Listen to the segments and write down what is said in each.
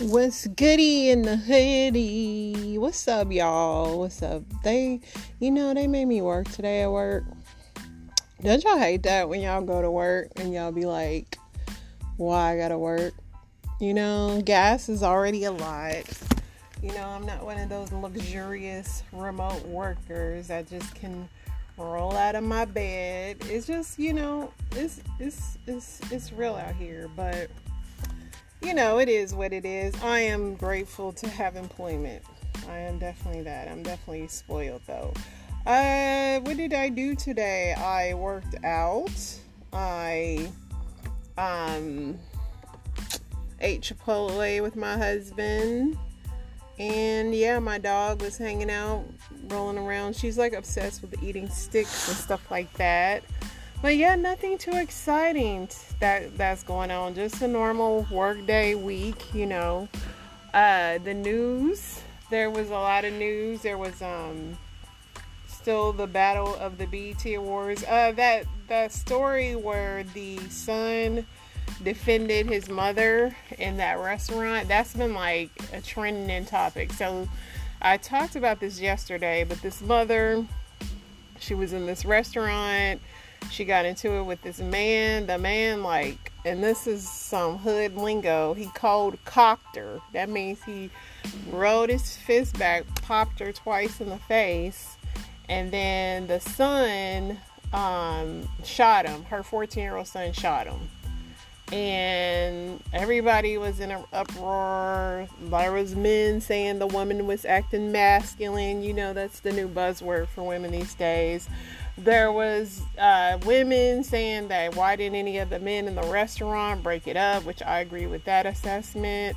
What's goody in the hoodie? What's up, y'all? What's up? They, you know, they made me work today at work. Don't y'all hate that when y'all go to work and y'all be like, why I gotta work? You know, gas is already a lot. You know, I'm not one of those luxurious remote workers that just can roll out of my bed. It's just, you know, it's it's it's it's real out here, but you know, it is what it is. I am grateful to have employment. I am definitely that. I'm definitely spoiled though. Uh, what did I do today? I worked out. I um ate Chipotle with my husband. And yeah, my dog was hanging out, rolling around. She's like obsessed with eating sticks and stuff like that. But yeah, nothing too exciting that that's going on. Just a normal workday week, you know. Uh, the news. There was a lot of news. There was um still the battle of the BET Awards. Uh, that that story where the son defended his mother in that restaurant. That's been like a trending topic. So I talked about this yesterday, but this mother, she was in this restaurant she got into it with this man. The man, like, and this is some hood lingo, he called cocked her. That means he rolled his fist back, popped her twice in the face, and then the son um, shot him. Her 14 year old son shot him. And everybody was in an uproar. There was men saying the woman was acting masculine. You know, that's the new buzzword for women these days there was uh, women saying that why didn't any of the men in the restaurant break it up which i agree with that assessment.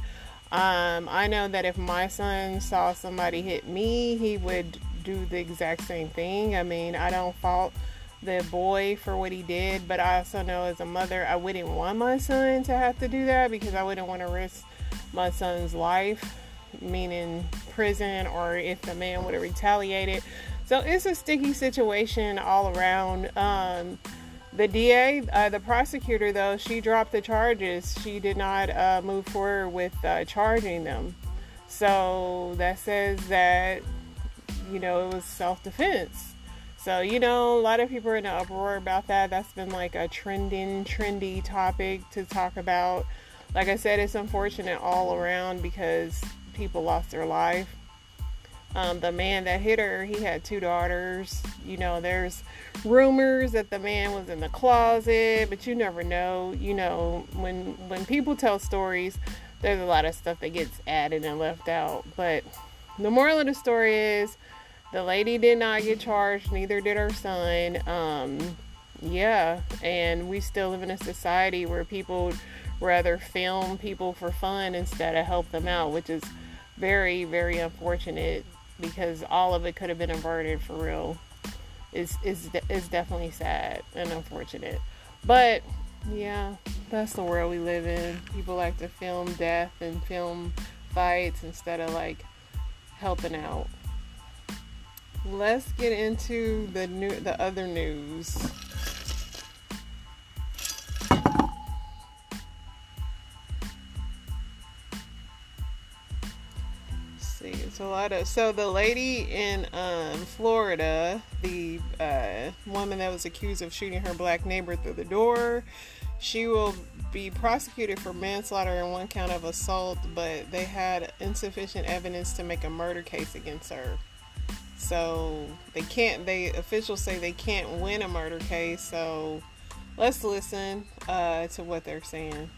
Um, i know that if my son saw somebody hit me he would do the exact same thing. I mean i don't fault the boy for what he did but i also know as a mother i wouldn't want my son to have to do that because i wouldn't want to risk my son's life meaning prison or if the man would have retaliated so it's a sticky situation all around. Um, the DA, uh, the prosecutor, though, she dropped the charges. She did not uh, move forward with uh, charging them. So that says that, you know, it was self defense. So, you know, a lot of people are in an uproar about that. That's been like a trending, trendy topic to talk about. Like I said, it's unfortunate all around because people lost their life. Um, the man that hit her, he had two daughters. You know, there's rumors that the man was in the closet, but you never know. You know, when when people tell stories, there's a lot of stuff that gets added and left out. But the moral of the story is, the lady did not get charged. Neither did her son. Um, yeah, and we still live in a society where people rather film people for fun instead of help them out, which is very, very unfortunate because all of it could have been averted for real is is is definitely sad and unfortunate. But yeah, that's the world we live in. People like to film death and film fights instead of like helping out. Let's get into the new the other news. A lot of so the lady in um, Florida, the uh, woman that was accused of shooting her black neighbor through the door, she will be prosecuted for manslaughter and one count of assault, but they had insufficient evidence to make a murder case against her. So they can't. They officials say they can't win a murder case. So let's listen uh, to what they're saying.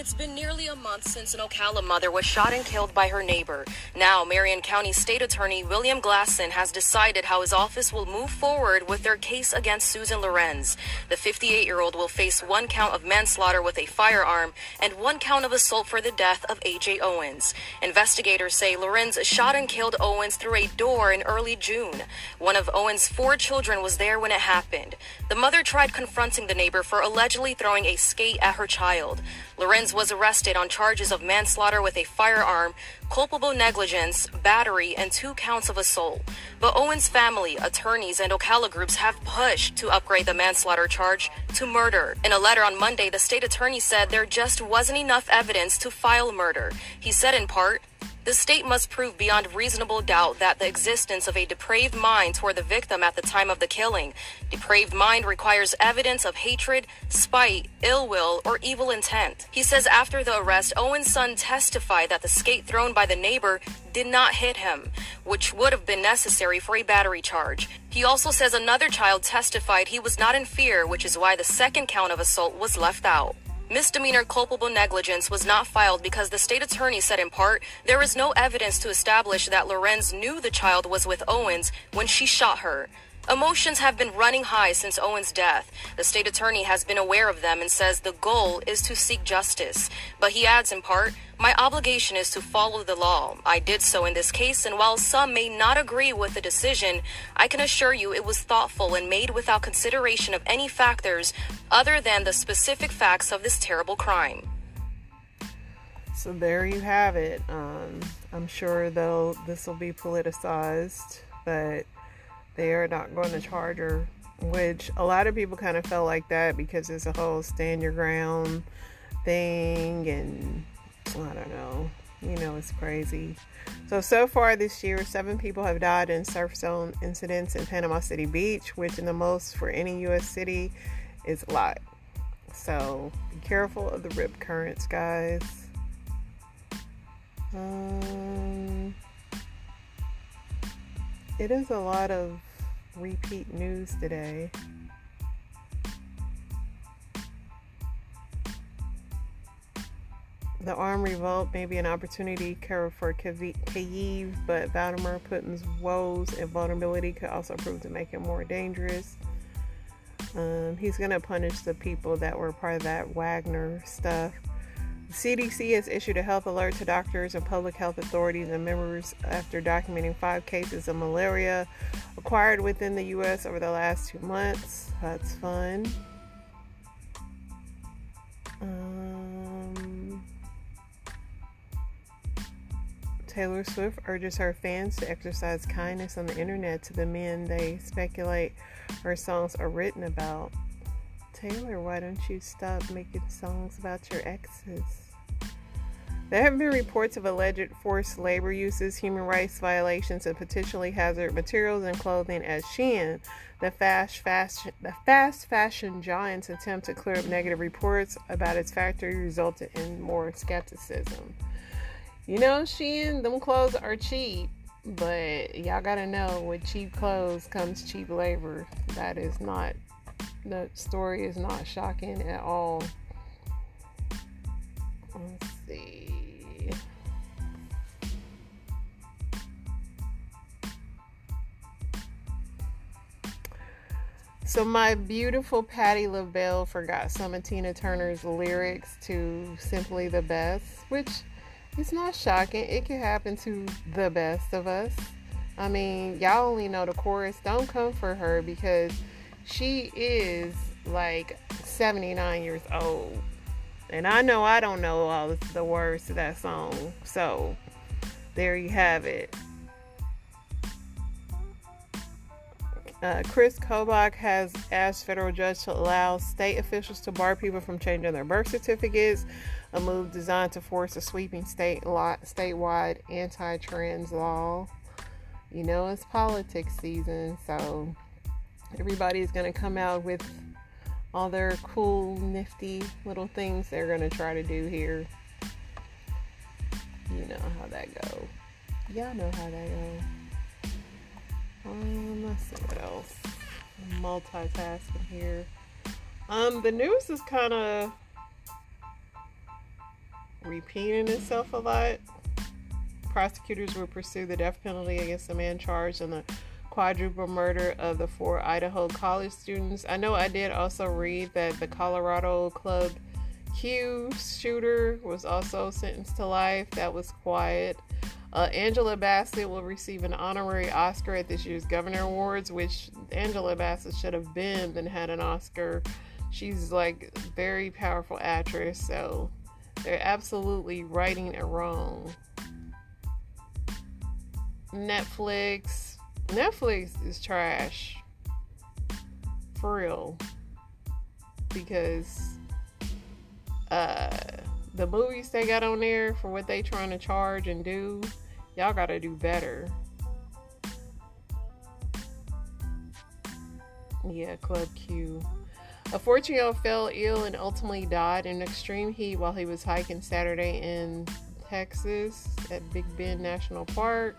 It's been nearly a month since an Ocala mother was shot and killed by her neighbor. Now, Marion County State Attorney William Gladson has decided how his office will move forward with their case against Susan Lorincz. The 58 year old will face one count of manslaughter with a firearm and one count of assault for the death of A.J. Owens. Investigators say Lorincz shot and killed Owens through a door in early June. One of Owens' four children was there when it happened. The mother tried confronting the neighbor for allegedly throwing a skate at her child. Lorincz was arrested on charges of manslaughter with a firearm, culpable negligence, battery, and two counts of assault. But Owen's family, attorneys, and Ocala groups have pushed to upgrade the manslaughter charge to murder. In a letter on Monday, the state attorney said there just wasn't enough evidence to file murder. He said in part, the state must prove beyond reasonable doubt that the existence of a depraved mind toward the victim at the time of the killing. Depraved mind requires evidence of hatred, spite, ill will, or evil intent. He says after the arrest, Owen's son testified that the skate thrown by the neighbor did not hit him, which would have been necessary for a battery charge. He also says another child testified he was not in fear, which is why the second count of assault was left out. Misdemeanor culpable negligence was not filed because the state attorney said in part, there is no evidence to establish that Lorincz knew the child was with Owens when she shot her. Emotions have been running high since Owen's death. The state attorney has been aware of them and says the goal is to seek justice. But he adds in part, my obligation is to follow the law. I did so in this case, and while some may not agree with the decision, I can assure you it was thoughtful and made without consideration of any factors other than the specific facts of this terrible crime. So there you have it. Um, I'm sure though this will be politicized, but they are not going to charge her, which a lot of people kind of felt like that because it's a whole stand your ground thing, and I don't know, you know, it's crazy. So, so far this year, seven people have died in surf zone incidents in Panama City Beach, which in the most for any U.S. city is a lot. So, be careful of the rip currents, guys. Um, it is a lot of repeat news today. The armed revolt may be an opportunity for Kyiv, but Vladimir Putin's woes and vulnerability could also prove to make him more dangerous. Um, he's going to punish the people that were part of that Wagner stuff. CDC has issued a health alert to doctors and public health authorities and members after documenting five cases of malaria acquired within the U.S. over the last two months. That's fun. Um, Taylor Swift urges her fans to exercise kindness on the internet to the men they speculate her songs are written about. Taylor, why don't you stop making songs about your exes? There have been reports of alleged forced labor uses, human rights violations, and potentially hazardous materials in clothing as Shein, the fast, fashion, the fast fashion giant's attempt to clear up negative reports about its factory resulted in more skepticism. You know, Shein, them clothes are cheap, but y'all gotta know with cheap clothes comes cheap labor. That is not the story is not shocking at all. Let's see. So my beautiful Patti LaBelle forgot some of Tina Turner's lyrics to Simply the Best, which is not shocking. It can happen to the best of us. I mean, y'all only know the chorus. Don't come for her because she is like 79 years old. And I know I don't know all the words to that song. So there you have it. Uh, Chris Kobach has asked federal judge to allow state officials to bar people from changing their birth certificates, a move designed to force a sweeping state lot, statewide anti-trans law. You know it's politics season, so everybody's going to come out with all their cool, nifty little things they're going to try to do here. You know how that go. Y'all know how that go. Um, let's see what else. I'm multitasking here. Um, the news is kind of repeating itself a lot. Prosecutors will pursue the death penalty against the man charged in the quadruple murder of the four Idaho college students. I know I did also read that the Colorado Club Q shooter was also sentenced to life. That was quiet. Uh, Angela Bassett will receive an honorary Oscar at this year's Governor Awards, which Angela Bassett should have been and had an Oscar. She's like very powerful actress, so They're absolutely righting it wrong. Netflix. Netflix is trash. For real. Because uh the movies they got on there for what they trying to charge and do, y'all gotta do better. Yeah, Club Q. A 14 year old fell ill and ultimately died in extreme heat while he was hiking Saturday in Texas at Big Bend National Park.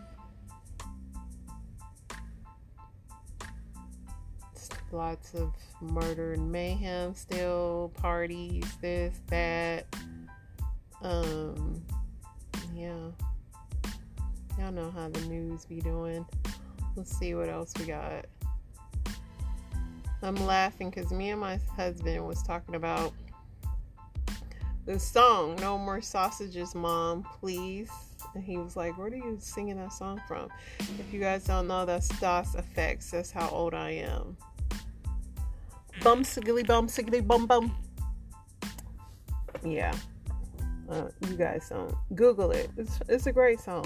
Lots of murder and mayhem still, parties, this, that. Um, yeah. Y'all know how the news be doing. Let's see what else we got. I'm laughing because me and my husband was talking about the song "No More Sausages, Mom, Please." And he was like, "Where are you singing that song from?" If you guys don't know, that's Das EFX. That's how old I am. Bum siggly bum siggly bum bum. Yeah, uh, you guys don't Google it. It's it's a great song.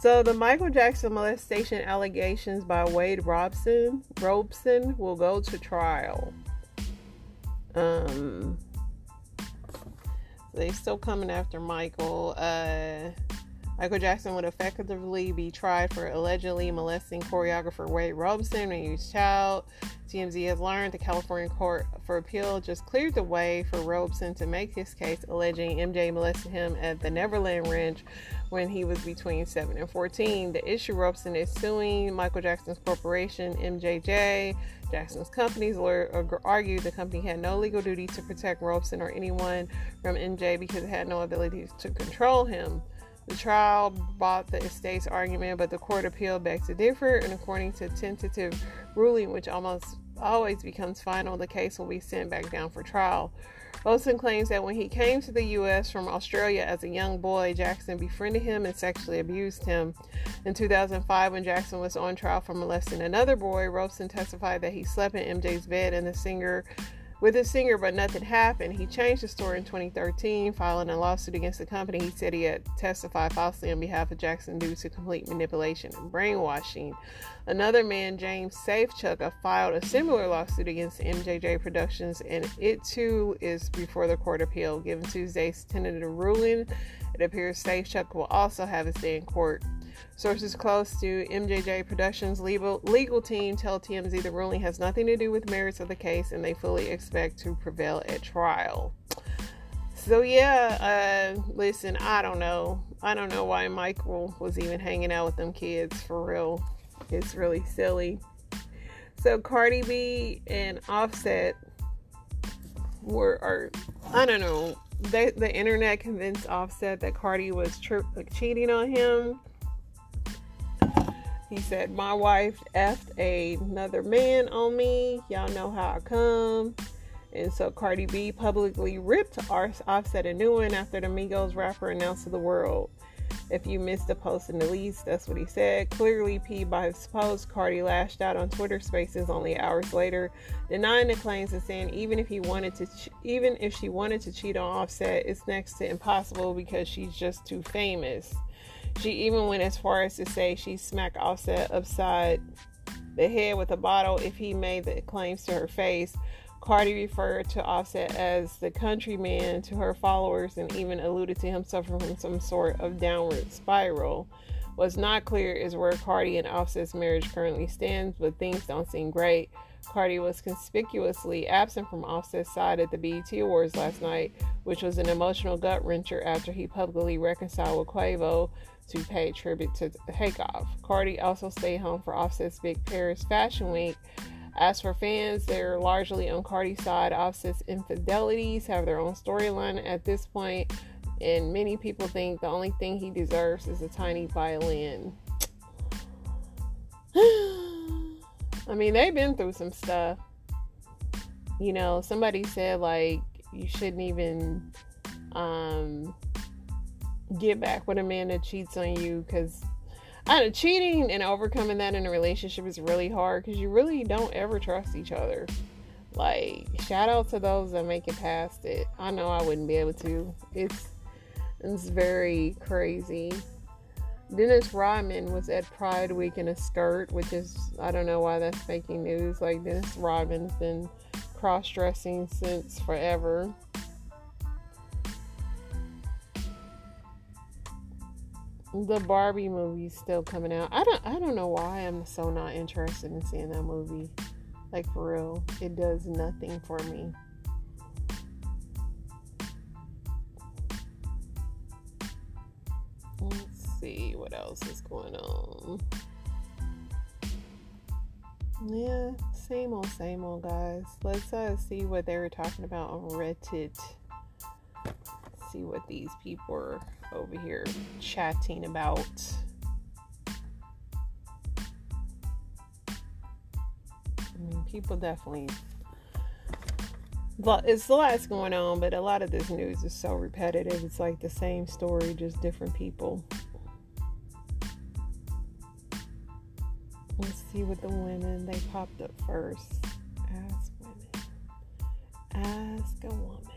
So the Michael Jackson molestation allegations by Wade Robson Robson will go to trial. Um, they still coming after Michael. Uh, Michael Jackson would effectively be tried for allegedly molesting choreographer Wade Robson when he child. TMZ has learned the California Court for Appeal just cleared the way for Robson to make his case alleging MJ molested him at the Neverland Ranch when he was between 7 and 14. The issue Robson is suing Michael Jackson's corporation, MJJ. Jackson's company's lawyer argued the company had no legal duty to protect Robson or anyone from MJ because it had no ability to control him. The trial bought the estate's argument, but the court appealed back to differ, and according to tentative ruling, which almost always becomes final, the case will be sent back down for trial. Olsen claims that when he came to the U.S. from Australia as a young boy, Jackson befriended him and sexually abused him. In 2005, when Jackson was on trial for molesting another boy, Robson testified that he slept in MJ's bed and the singer with the singer, but nothing happened. He changed the story in 2013, filing a lawsuit against the company. He said he had testified falsely on behalf of Jackson due to complete manipulation and brainwashing. Another man, James Safechuck, uh, filed a similar lawsuit against MJJ Productions, and it too is before the court appeal. Given Tuesday's tentative ruling, it appears Safechuck will also have his day in court. Sources close to MJJ Productions' legal, legal team tell TMZ the ruling has nothing to do with merits of the case and they fully expect to prevail at trial. So yeah, uh, listen, I don't know. I don't know why Michael was even hanging out with them kids for real. It's really silly. So Cardi B and Offset were are I don't know. They, the internet convinced Offset that Cardi was tri- cheating on him he said, My wife effed another man on me. Y'all know how I come. And so Cardi B publicly ripped Offset a new one after the Migos rapper announced to the world. If you missed the post in the least, that's what he said. Clearly, P by his post, Cardi lashed out on Twitter Spaces only hours later, denying the claims and saying even if he wanted to, ch- even if she wanted to cheat on Offset, it's next to impossible because she's just too famous. She even went as far as to say she smacked Offset upside the head with a bottle if he made the claims to her face. Cardi referred to Offset as the countryman to her followers and even alluded to him suffering from some sort of downward spiral. What's not clear is where Cardi and Offset's marriage currently stands, but things don't seem great. Cardi was conspicuously absent from Offset's side at the BET Awards last night, which was an emotional gut wrencher after he publicly reconciled with Quavo, to pay tribute to Takeoff. Cardi also stayed home for Offset's Big Paris Fashion Week. As for fans, they're largely on Cardi's side. Offset's infidelities have their own storyline at this point, and many people think the only thing he deserves is a tiny violin. I mean, they've been through some stuff. You know, somebody said like you shouldn't even um get back with a man that cheats on you because I know cheating and overcoming that in a relationship is really hard because you really don't ever trust each other. Like, shout out to those that make it past it. I know I wouldn't be able to. It's it's very crazy. Dennis Rodman was at Pride Week in a skirt, which is I don't know why that's making news. Like Dennis Rodman's been cross dressing since forever. The Barbie movie's still coming out. I don't I don't know why I'm so not interested in seeing that movie. Like for real. It does nothing for me. Let's see what else is going on. Yeah, same old, same old, guys. Let's uh, see what they were talking about on Reddit. See what these people are over here chatting about. I mean, people definitely. It's a lot's going on, but a lot of this news is so repetitive. It's like the same story, just different people. Let's see what the women they popped up first. Ask women. Ask a woman.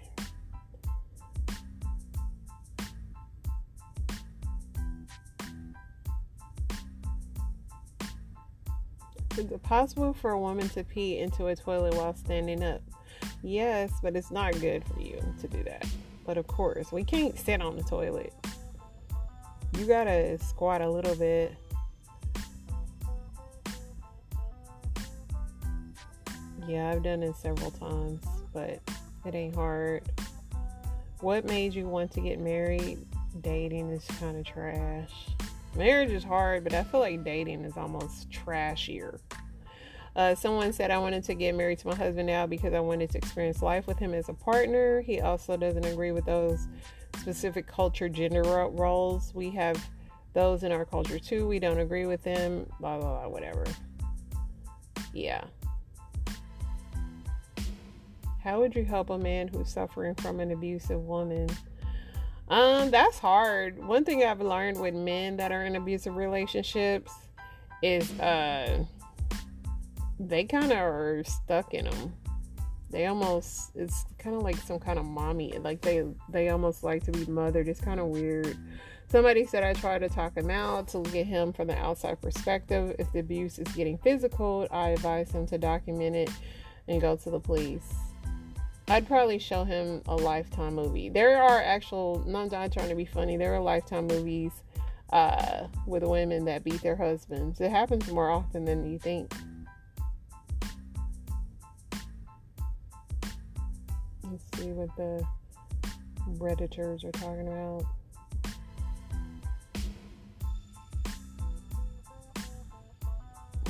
Is it possible for a woman to pee into a toilet while standing up? Yes, but it's not good for you to do that. But of course, we can't sit on the toilet. You gotta squat a little bit Yeah, I've done it several times, but it ain't hard. What made you want to get married? Dating is kind of trash. Marriage is hard, but I feel like dating is almost trashier. Uh, someone said I wanted to get married to my husband now because I wanted to experience life with him as a partner. He also doesn't agree with those specific culture gender roles. We have those in our culture too. We don't agree with them. Blah blah blah. Whatever. Yeah. How would you help a man who's suffering from an abusive woman? Um, that's hard. One thing I've learned with men that are in abusive relationships is uh they kind of are stuck in them. They almost it's kind of like some kind of mommy. Like they they almost like to be mothered. It's kind of weird. Somebody said I try to talk him out to look at him from the outside perspective. If the abuse is getting physical, I advise him to document it and go to the police. I'd probably show him a Lifetime movie. There are actual, I'm not trying to be funny, there are Lifetime movies uh, with women that beat their husbands. It happens more often than you think. Let's see what the Redditors are talking about.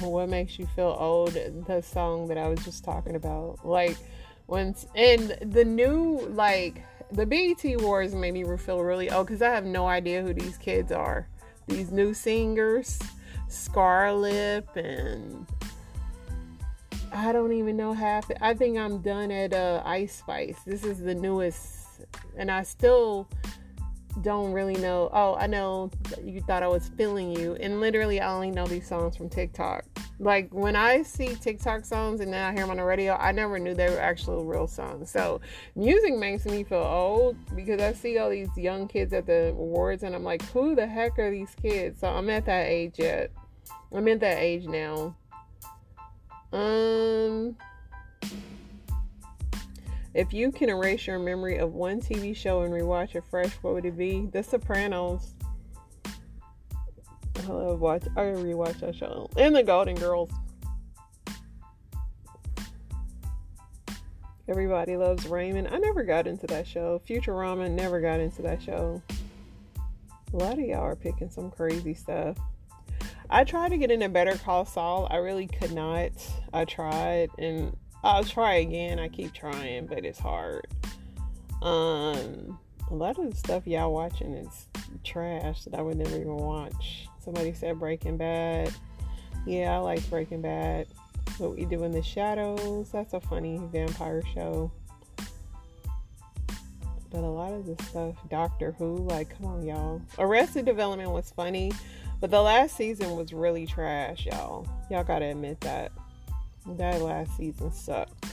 What makes you feel old? The song that I was just talking about. Like, once and the new like the BET Awards made me feel really old because I have no idea who these kids are. These new singers, Scarlett and I don't even know half. I think I'm done at uh, Ice Spice. This is the newest, and I still don't really know. Oh, I know you thought I was feeling you, and literally I only know these songs from TikTok. Like when I see TikTok songs and then I hear them on the radio, I never knew they were actual real songs. So music makes me feel old because I see all these young kids at the awards and I'm like, who the heck are these kids? So I'm at that age yet. I'm at that age now. Um if you can erase your memory of one TV show and rewatch it fresh, what would it be? The Sopranos. I love watch. I rewatch that show and the Golden Girls. Everybody loves Raymond. I never got into that show. Futurama never got into that show. A lot of y'all are picking some crazy stuff. I tried to get into Better Call Saul. I really could not. I tried and I'll try again. I keep trying, but it's hard. Um, a lot of the stuff y'all watching is trash that I would never even watch. Somebody said Breaking Bad. Yeah, I like Breaking Bad. What We Do in the Shadows. That's a funny vampire show. But a lot of this stuff, Doctor Who, like, come on, y'all. Arrested Development was funny, but the last season was really trash, y'all. Y'all gotta admit that. That last season sucked.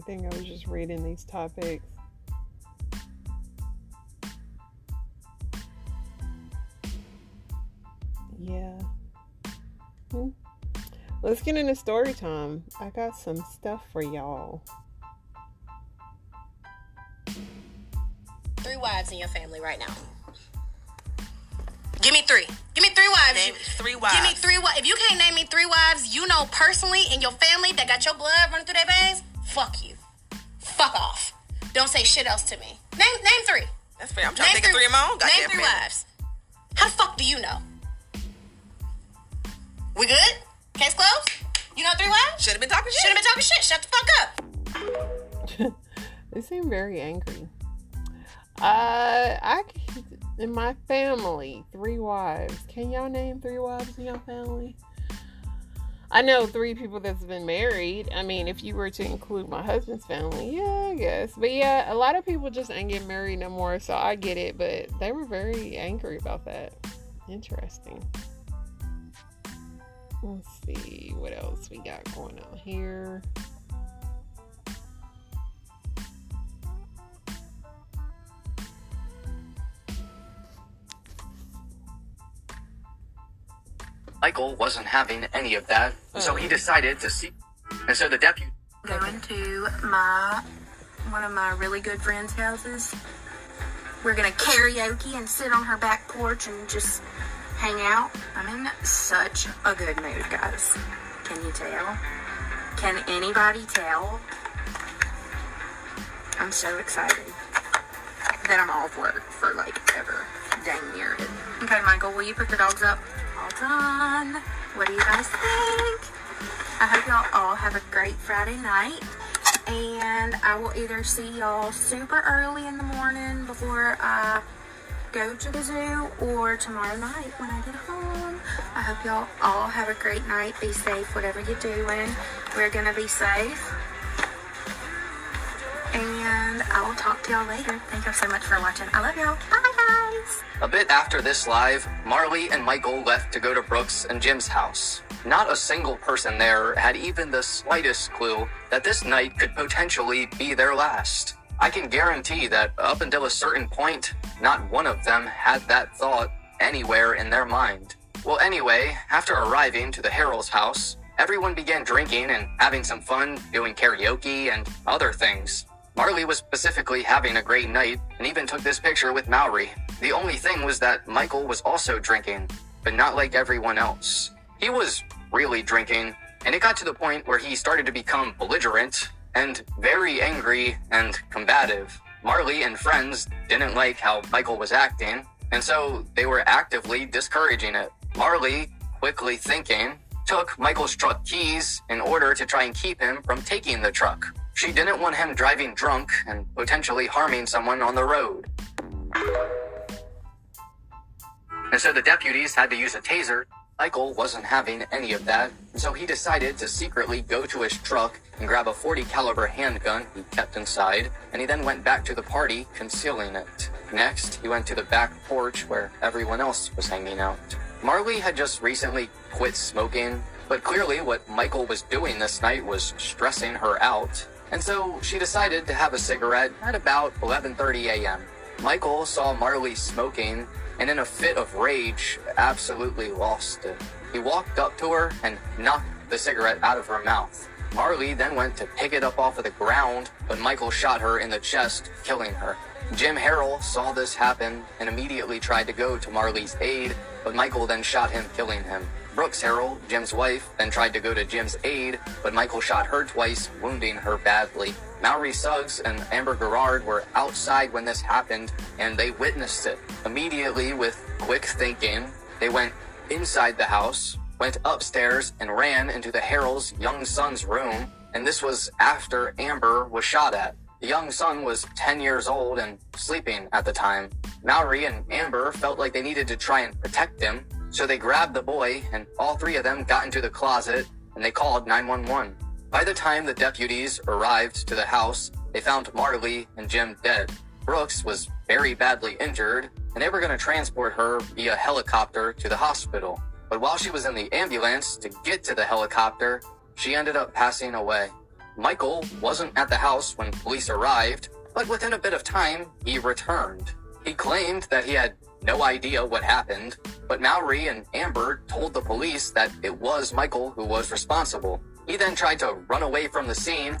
Talking about anything. I was just reading these topics. Yeah. Hmm. Let's get into story time. I got some stuff for y'all. Three wives in your family right now. Give me three. Give me three wives. Name three wives. Give me three wives. If you can't name me three wives you know personally in your family that got your blood running through their veins, fuck you. Fuck off. Don't say shit else to me. Name name three. That's fair. I'm trying Name to think of three of my own Name goddamn three family. wives. How the fuck do you know? We good? Case closed? You know three wives? Should have been talking shit. Should have been talking shit. Shut the fuck up. They seem very angry. Uh, I c- in my family, three wives. Can y'all name three wives in your family? I know three people that's been married. I mean, if you were to include my husband's family, yeah, I guess. But yeah, a lot of people just ain't getting married no more, so I get it. But they were very angry about that. Interesting. Let's see what else we got going on here. Michael wasn't having any of that, so he hmm. decided to see. And so the deputy going to my one of my really good friends' houses. We're gonna karaoke and sit on her back porch and just hang out. I'm in such a good mood, guys. Can you tell? Can anybody tell? I'm so excited that I'm off work for like ever. Dang near it. Okay, Michael, will you pick the dogs up? What do you guys think? I hope y'all all have a great Friday night. And I will either see y'all super early in the morning before I go to the zoo or tomorrow night when I get home. I hope y'all all have a great night. Be safe, whatever you're doing. We're going to be safe. And I will talk to y'all later. Thank y'all so much for watching. I love y'all. Bye, A bit after this live, Marley and Michael left to go to Brooks and Jim's house. Not a single person there had even the slightest clue that this night could potentially be their last. I can guarantee that up until a certain point, not one of them had that thought anywhere in their mind. Well, anyway, after arriving to the Harrell's house, everyone began drinking and having some fun doing karaoke and other things. Marley was specifically having a great night and even took this picture with Mallory. The only thing was that Michael was also drinking, but not like everyone else. He was really drinking, and it got to the point where he started to become belligerent and very angry and combative. Marley and friends didn't like how Michael was acting, and so they were actively discouraging it. Marley, quickly thinking, took Michael's truck keys in order to try and keep him from taking the truck. She didn't want him driving drunk and potentially harming someone on the road. And so the deputies had to use a taser. Michael wasn't having any of that, so he decided to secretly go to his truck and grab a 40 caliber handgun he kept inside, and he then went back to the party, concealing it. Next, he went to the back porch where everyone else was hanging out. Marley had just recently quit smoking, but clearly what Michael was doing this night was stressing her out, and so she decided to have a cigarette at about 11:30 a.m. Michael saw Marley smoking and in a fit of rage absolutely lost it. He walked up to her and knocked the cigarette out of her mouth. Marley then went to pick it up off of the ground, but Michael shot her in the chest, killing her. Jim Harrell saw this happen and immediately tried to go to Marley's aid, but Michael then shot him, killing him. Brooks Harrell, Jim's wife, then tried to go to Jim's aid, but Michael shot her twice, wounding her badly. Mallory Suggs and Amber Garrard were outside when this happened, and they witnessed it. Immediately, with quick thinking, they went inside the house, went upstairs, and ran into the Harrell's young son's room, and this was after Amber was shot at. The young son was 10 years old and sleeping at the time. Mallory and Amber felt like they needed to try and protect him, so they grabbed the boy, and all three of them got into the closet and they called 911. By the time the deputies arrived to the house, they found Marley and Jim dead. Brooks was very badly injured, and they were going to transport her via helicopter to the hospital. But while she was in the ambulance to get to the helicopter, she ended up passing away. Michael wasn't at the house when police arrived, but within a bit of time, he returned. He claimed that he had no idea what happened, but Mallory and Amber told the police that it was Michael who was responsible. He then tried to run away from the scene,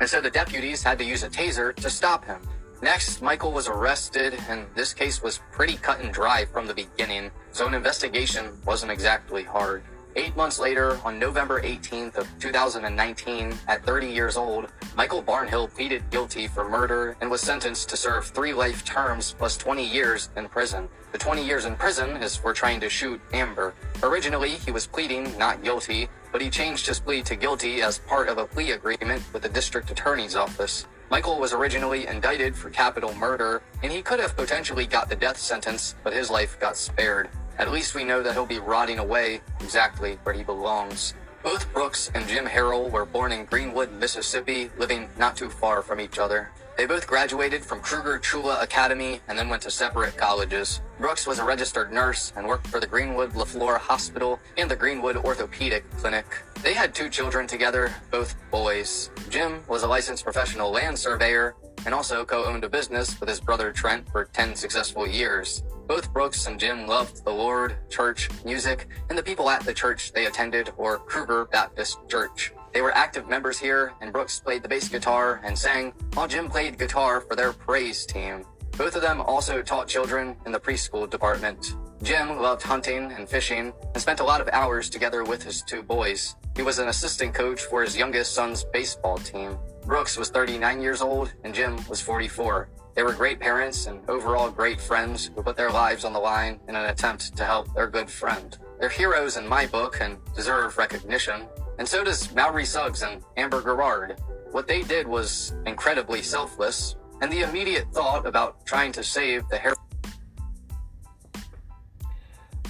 and so the deputies had to use a taser to stop him. Next, Michael was arrested, and this case was pretty cut and dry from the beginning, so an investigation wasn't exactly hard. Eight months later, on November 18th of 2019, at 30 years old, Michael Barnhill pleaded guilty for murder and was sentenced to serve three life terms plus 20 years in prison. The 20 years in prison is for trying to shoot Amber. Originally, he was pleading not guilty, but he changed his plea to guilty as part of a plea agreement with the district attorney's office. Michael was originally indicted for capital murder, and he could have potentially got the death sentence, but his life got spared. At least we know that he'll be rotting away exactly where he belongs. Both Brooks and Jim Harrell were born in Greenwood, Mississippi, living not too far from each other. They both graduated from Cruger-Tchula Academy and then went to separate colleges. Brooks was a registered nurse and worked for the Greenwood Leflore Hospital and the Greenwood Orthopedic Clinic. They had two children together, both boys. Jim was a licensed professional land surveyor and also co-owned a business with his brother Trent for 10 successful years. Both Brooks and Jim loved the Lord, church, music, and the people at the church they attended, or Cruger Baptist Church. They were active members here, and Brooks played the bass guitar and sang, while Jim played guitar for their praise team. Both of them also taught children in the preschool department. Jim loved hunting and fishing and spent a lot of hours together with his two boys. He was an assistant coach for his youngest son's baseball team. Brooks was 39 years old and Jim was 44. They were great parents and overall great friends who put their lives on the line in an attempt to help their good friend. They're heroes in my book and deserve recognition. And so does Mallory Suggs and Amber Garrard. What they did was incredibly selfless, and the immediate thought about trying to save the hair.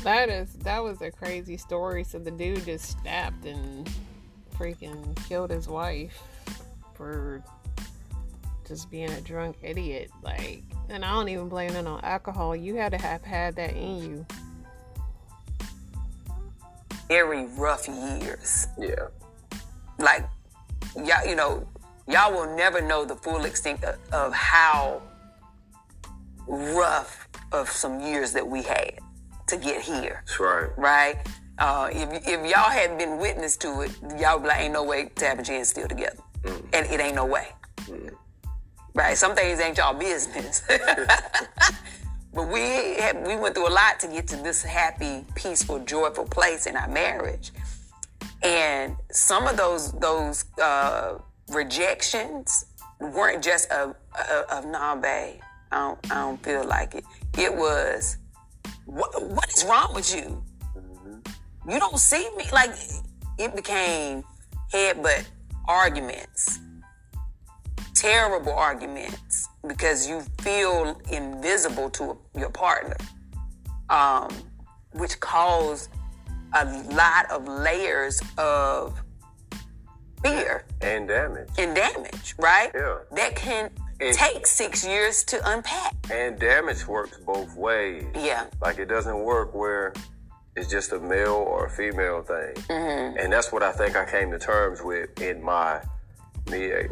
That is that was a crazy story. So the dude just snapped and freaking killed his wife for just being a drunk idiot. Like, and I don't even blame it on alcohol. You had to have had that in you. Very rough years. Yeah. Like, y'all, you know, y'all will never know the full extent of, of how rough of some years that we had to get here. That's right. Right? Uh, if, if y'all hadn't been witness to it, y'all be like, ain't no way Tab and Jen still together. And it ain't no way. Right? Some things ain't y'all business. but we had, we went through a lot to get to this happy, peaceful, joyful place in our marriage. And some of those those uh, rejections weren't just of, of, nah, babe. I don't, I don't feel like it. It was, what, what is wrong with you? You don't see me. Like, it became headbutt arguments, terrible arguments, because you feel invisible to your partner, um, which caused a lot of layers of fear And damage. and damage, right? Yeah. That can And- take six years to unpack. And damage works both ways. Yeah. Like it doesn't work where it's just a male or a female thing. Mm-hmm. And that's what I think I came to terms with in my me uh,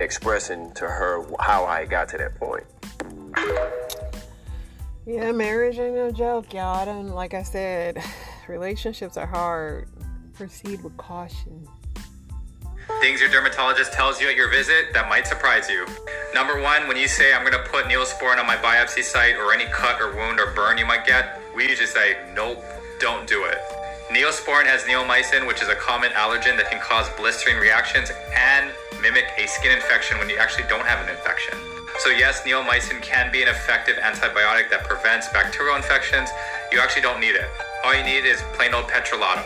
expressing to her how I got to that point. Yeah, marriage ain't no joke, y'all. I don't like I said, relationships are hard. Proceed with caution. Things your dermatologist tells you at your visit that might surprise you. Number one, when you say, I'm going to put Neosporin on my biopsy site or any cut or wound or burn you might get, we usually say, nope, don't do it. Neosporin has neomycin, which is a common allergen that can cause blistering reactions and mimic a skin infection when you actually don't have an infection. So, yes, neomycin can be an effective antibiotic that prevents bacterial infections. You actually don't need it. All you need is plain old petrolatum.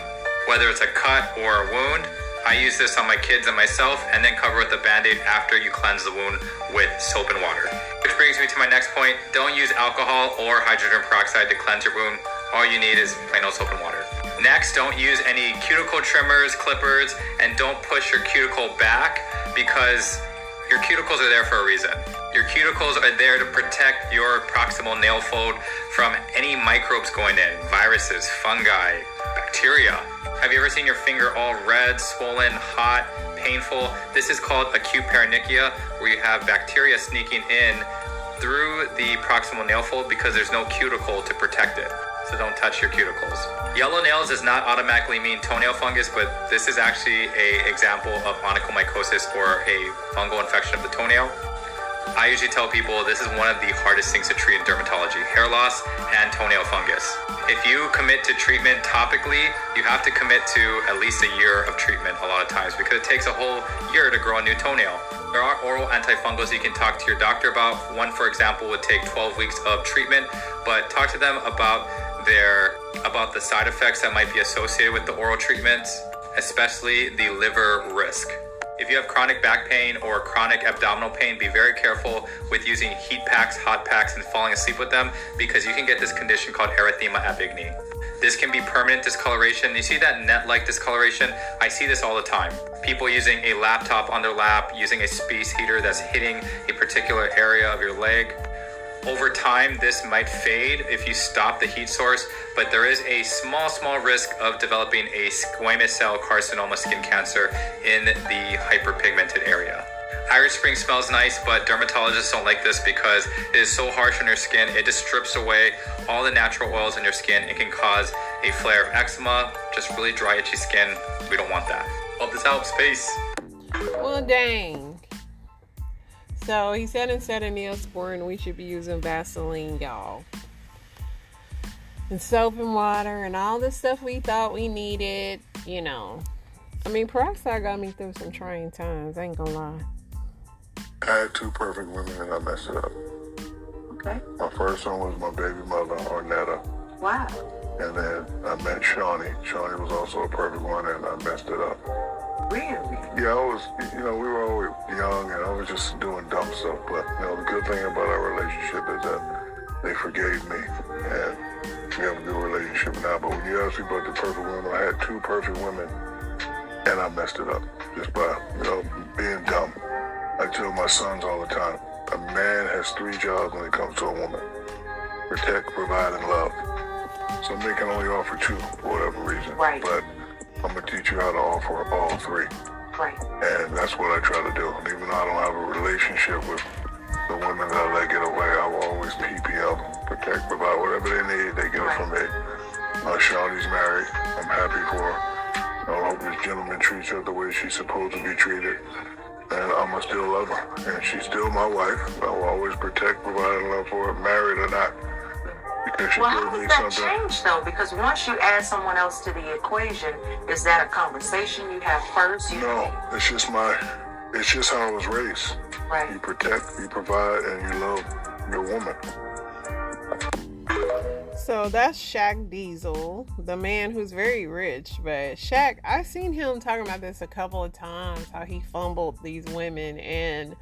Whether it's a cut or a wound, I use this on my kids and myself and then cover with a band aid after you cleanse the wound with soap and water. Which brings me to my next point don't use alcohol or hydrogen peroxide to cleanse your wound. All you need is plain old soap and water. Next, don't use any cuticle trimmers, clippers, and don't push your cuticle back because your cuticles are there for a reason. Your cuticles are there to protect your proximal nail fold from any microbes going in viruses, fungi, bacteria. Have you ever seen your finger all red, swollen, hot, painful? This is called acute paronychia, where you have bacteria sneaking in through the proximal nail fold because there's no cuticle to protect it. So don't touch your cuticles. Yellow nails does not automatically mean toenail fungus, but this is actually a example of onychomycosis or a fungal infection of the toenail. I usually tell people this is one of the hardest things to treat in dermatology hair loss and toenail fungus. If you commit to treatment topically, you have to commit to at least a year of treatment a lot of times because it takes a whole year to grow a new toenail. There are oral antifungals you can talk to your doctor about. One, for example, would take 12 weeks of treatment, but talk to them about their about the side effects that might be associated with the oral treatments, especially the liver risk. If you have chronic back pain or chronic abdominal pain, be very careful with using heat packs, hot packs, and falling asleep with them because you can get this condition called erythema ab igne. This can be permanent discoloration. You see that net like discoloration? I see this all the time. People using a laptop on their lap, using a space heater that's hitting a particular area of your leg. Over time, this might fade if you stop the heat source, but there is a small, small risk of developing a squamous cell carcinoma skin cancer in the hyperpigmented area. Irish Spring smells nice, but dermatologists don't like this because it is so harsh on your skin. It just strips away all the natural oils in your skin. It can cause a flare of eczema, just really dry, itchy skin. We don't want that. Hope this helps. Peace. Well, dang. So he said instead of Neosporin, we should be using Vaseline, y'all. And soap and water and all the stuff we thought we needed, you know. I mean, peroxide got me through some trying times, I ain't gonna lie. I had two perfect women and I messed it up. Okay. My first one was my baby mother, Ornetta. Wow. And then I met Shawnee. Shawnee was also a perfect one and I messed it up. Really? Yeah, I was, you know, we were always young and I was just doing dumb stuff. But, you know, the good thing about our relationship is that they forgave me and we have a good relationship now. But when you ask me about the perfect women, I had two perfect women and I messed it up just by, you know, being dumb. I tell my sons all the time, a man has three jobs when it comes to a woman. Protect, provide, and love. Some men can only offer two for whatever reason. Right. But I'm gonna teach you how to offer all three. Right. And that's what I try to do. And even though I don't have a relationship with the women that I let get away, I will always PPL, protect, provide whatever they need, they get it from me. Uh, Shawnee's married. I'm happy for her. I hope this gentleman treats her the way she's supposed to be treated. And I'ma still love her. And she's still my wife. I will always protect, provide, and love for her, married or not. Because Well, how does that something. change though? Because once you add someone else to the equation, is that a conversation you have first? You No, it's just my, it's just how I was raised. Right. You protect, you provide, and you love your woman. So that's Shaq Diesel, the man who's very rich. But Shaq, I've seen him talking about this a couple of times, how he fumbled these women. And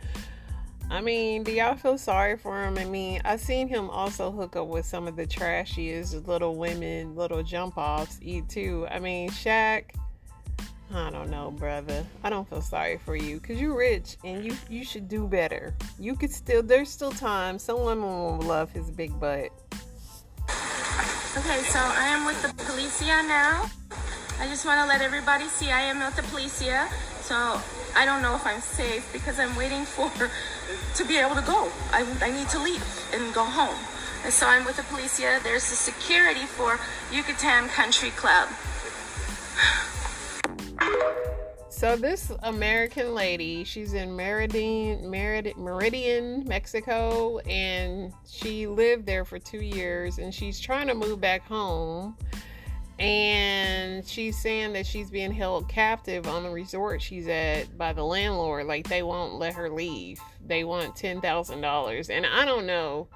I mean, do y'all feel sorry for him? I mean, I've seen him also hook up with some of the trashiest little women, little jump offs, eat too. I mean, Shaq, I don't know, brother. I don't feel sorry for you because you're rich and you you should do better. You could still, there's still time. Some women will love his big butt. Okay, so I am with the policia now. I just want to let everybody see I am with the policia. So I don't know if I'm safe because I'm waiting for to be able to go. I, I need to leave and go home. And so I'm with the policia. There's the security for Yucatan Country Club. So this American lady, she's in Meridian, Merid- Meridian, Mexico, and she lived there for two years, and she's trying to move back home. And she's saying that she's being held captive on the resort she's at by the landlord. Like they won't let her leave. They want ten thousand dollars, and I don't know.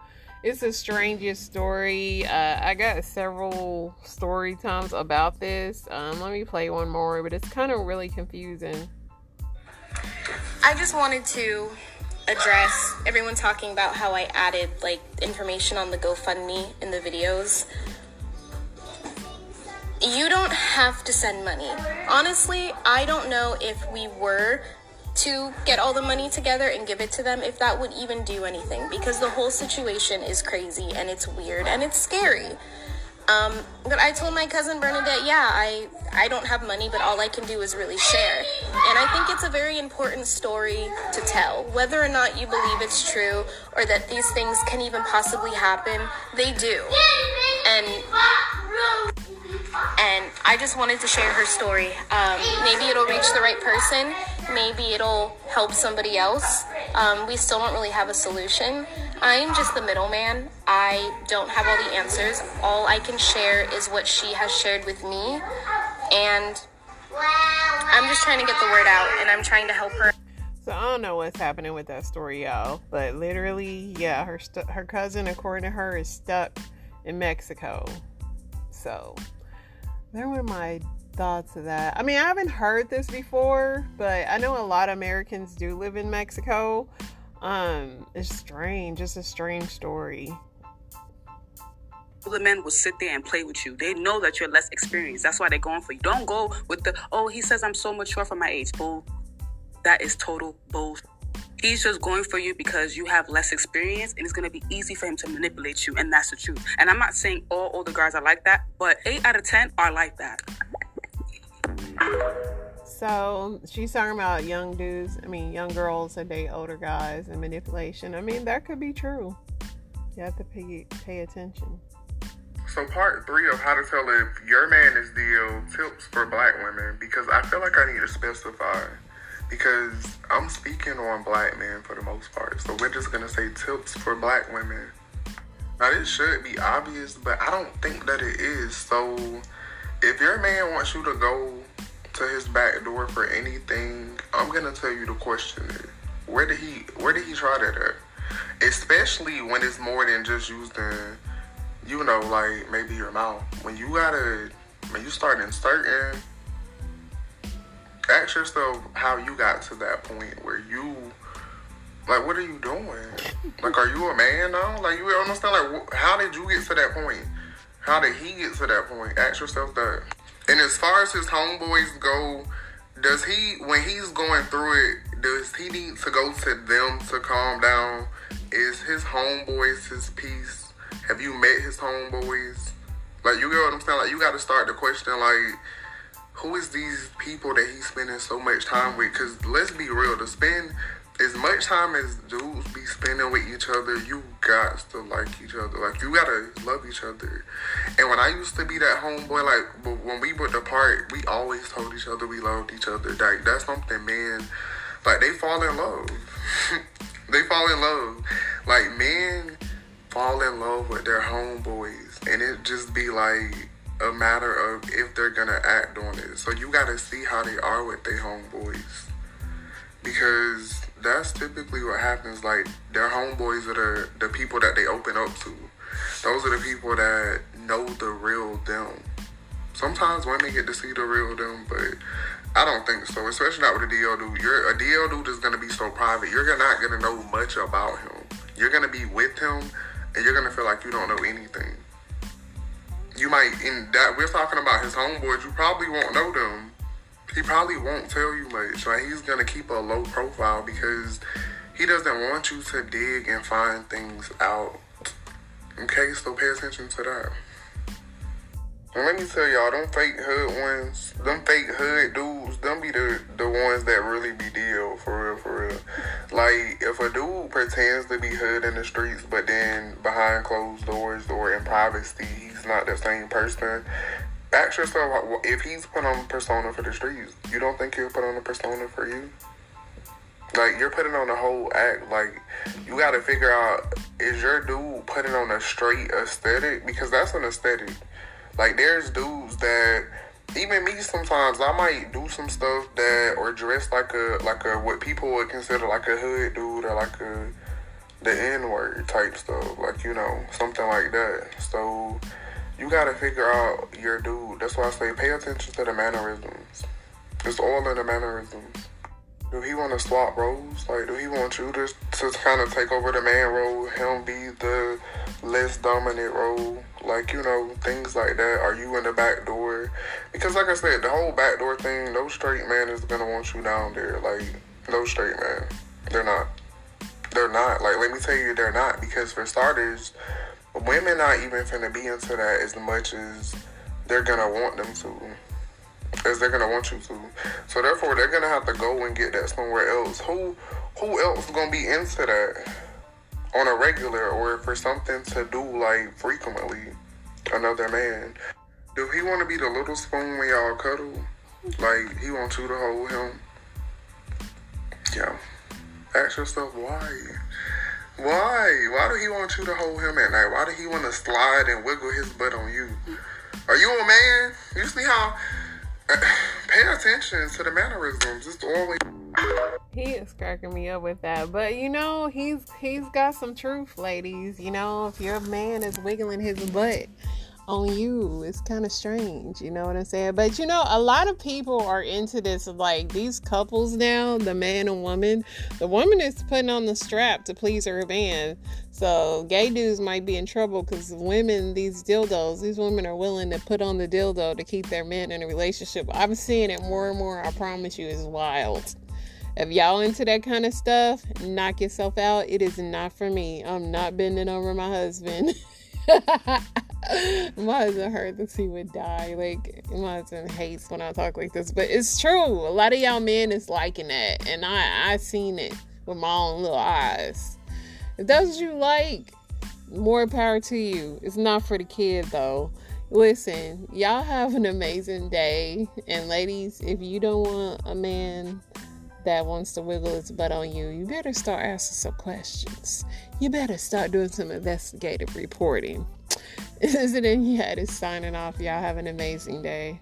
It's the strangest story. Uh, I got several story times about this. Um, let me play one more, but it's kind of really confusing. I just wanted to address everyone talking about how I added like information on the GoFundMe in the videos. You don't have to send money. Honestly, I don't know if we were to get all the money together and give it to them if that would even do anything because the whole situation is crazy and it's weird and it's scary. Um, but I told my cousin Bernadette, yeah, I I don't have money, but all I can do is really share. And I think it's a very important story to tell. Whether or not you believe it's true or that these things can even possibly happen, they do. And and I just wanted to share her story. Um, maybe it'll reach the right person. Maybe it'll help somebody else. Um, we still don't really have a solution. I'm just the middleman. I don't have all the answers. All I can share is what she has shared with me. And I'm just trying to get the word out and I'm trying to help her. So I don't know what's happening with that story, y'all. But literally, yeah, her st- her cousin, according to her, is stuck in Mexico. So there were my thoughts of that. I mean, I haven't heard this before, but I know a lot of Americans do live in Mexico. Um, it's strange. It's a strange story. The men will sit there and play with you. They know that you're less experienced. That's why they're going for you. Don't go with the, oh, he says I'm so mature for my age. Bull. That is total bull. He's just going for you because you have less experience and it's going to be easy for him to manipulate you. And that's the truth. And I'm not saying all older guys are like that, but eight out of 10 are like that. So she's talking about young dudes, I mean, young girls that date older guys and manipulation. I mean, that could be true. You have to pay, pay attention. So, part three of how to tell if your man is DL uh, tips for black women because I feel like I need to specify because I'm speaking on black men for the most part. So, we're just gonna say tips for black women. Now, this should be obvious, but I don't think that it is. So, if your man wants you to go to his back door for anything, I'm gonna tell you the question is where did he where did he try that at? Especially when it's more than just using you know, like maybe your mouth. When you gotta when you start inserting ask yourself how you got to that point where you like what are you doing? Like are you a man now? Like you understand like how did you get to that point? How did he get to that point? Ask yourself that. And as far as his homeboys go, does he when he's going through it, does he need to go to them to calm down? Is his homeboys his peace? Have you met his homeboys? Like you get what I'm saying? Like you gotta start the question like who is these people that he's spending so much time with? Cause let's be real, to spend as much time as dudes be spending with each other, you got to like each other. Like you gotta love each other. And when I used to be that homeboy, like when we would depart, we always told each other we loved each other. Like that's something, man. Like they fall in love. they fall in love. Like men fall in love with their homeboys, and it just be like a matter of if they're gonna act on it. So you gotta see how they are with their homeboys because that's typically what happens. Like their homeboys are the, the people that they open up to. Those are the people that know the real them. Sometimes women get to see the real them, but I don't think so. Especially not with a DL dude. You're a DL dude is gonna be so private. You're not gonna know much about him. You're gonna be with him, and you're gonna feel like you don't know anything. You might in that we're talking about his homeboys. You probably won't know them he probably won't tell you much. Like he's gonna keep a low profile because he doesn't want you to dig and find things out. Okay, so pay attention to that. Let me tell y'all, them fake hood ones, them fake hood dudes, them be the the ones that really be DL for real, for real. Like if a dude pretends to be hood in the streets, but then behind closed doors or in privacy, he's not the same person ask yourself if he's put on a persona for the streets, you don't think he'll put on a persona for you? Like you're putting on a whole act. Like you got to figure out is your dude putting on a straight aesthetic because that's an aesthetic. Like there's dudes that even me sometimes I might do some stuff that or dress like a like a what people would consider like a hood dude or like a the N word type stuff. Like you know something like that. So you gotta figure out your dude. That's why I say pay attention to the mannerisms. It's all in the mannerisms. Do he want to swap roles? Like, do he want you to, to kind of take over the man role, him be the less dominant role? Like, you know, things like that. Are you in the back door? Because, like I said, the whole back door thing, no straight man is going to want you down there. Like, No straight man. They're not. They're not. Like, let me tell you, they're not. Because for starters, women not even finna be into that as much as they're gonna want them to. As they're gonna want you to. So therefore they're gonna have to go and get that somewhere else. Who who else gonna be into that on a regular or for something to do like frequently? Another man. Do he wanna be the little spoon when y'all cuddle? Like he wants you to hold him? Yeah. Ask yourself why. Why? Why do he want you to hold him at night? Why do he want to slide and wiggle his butt on you? Are you a man? You see how? Pay attention to the mannerisms. It's always. He is cracking me up with that, but you know he's he's got some truth, ladies. You know if your man is wiggling his butt on you. It's kind of strange, you know what I'm saying? But you know, a lot of people are into this like these couples now, the man and woman. The woman is putting on the strap to please her man. So gay dudes might be in trouble because women, these dildos, these women are willing to put on the dildo to keep their men in a relationship. I'm seeing it more and more. I promise you, it's wild. If y'all into that kind of stuff, knock yourself out. It is not for me. I'm not bending over my husband. my husband heard this, he would die. Like my husband hates when I talk like this, but it's true. A lot of y'all men is liking that, and I I seen it with my own little eyes. If that's what you like, more power to you. It's not for the kid though. Listen, y'all have an amazing day, and ladies, if you don't want a man that wants to wiggle his butt on you, you better start asking some questions. You better start doing some investigative reporting. This is it, yeah, it is signing off. Y'all have an amazing day.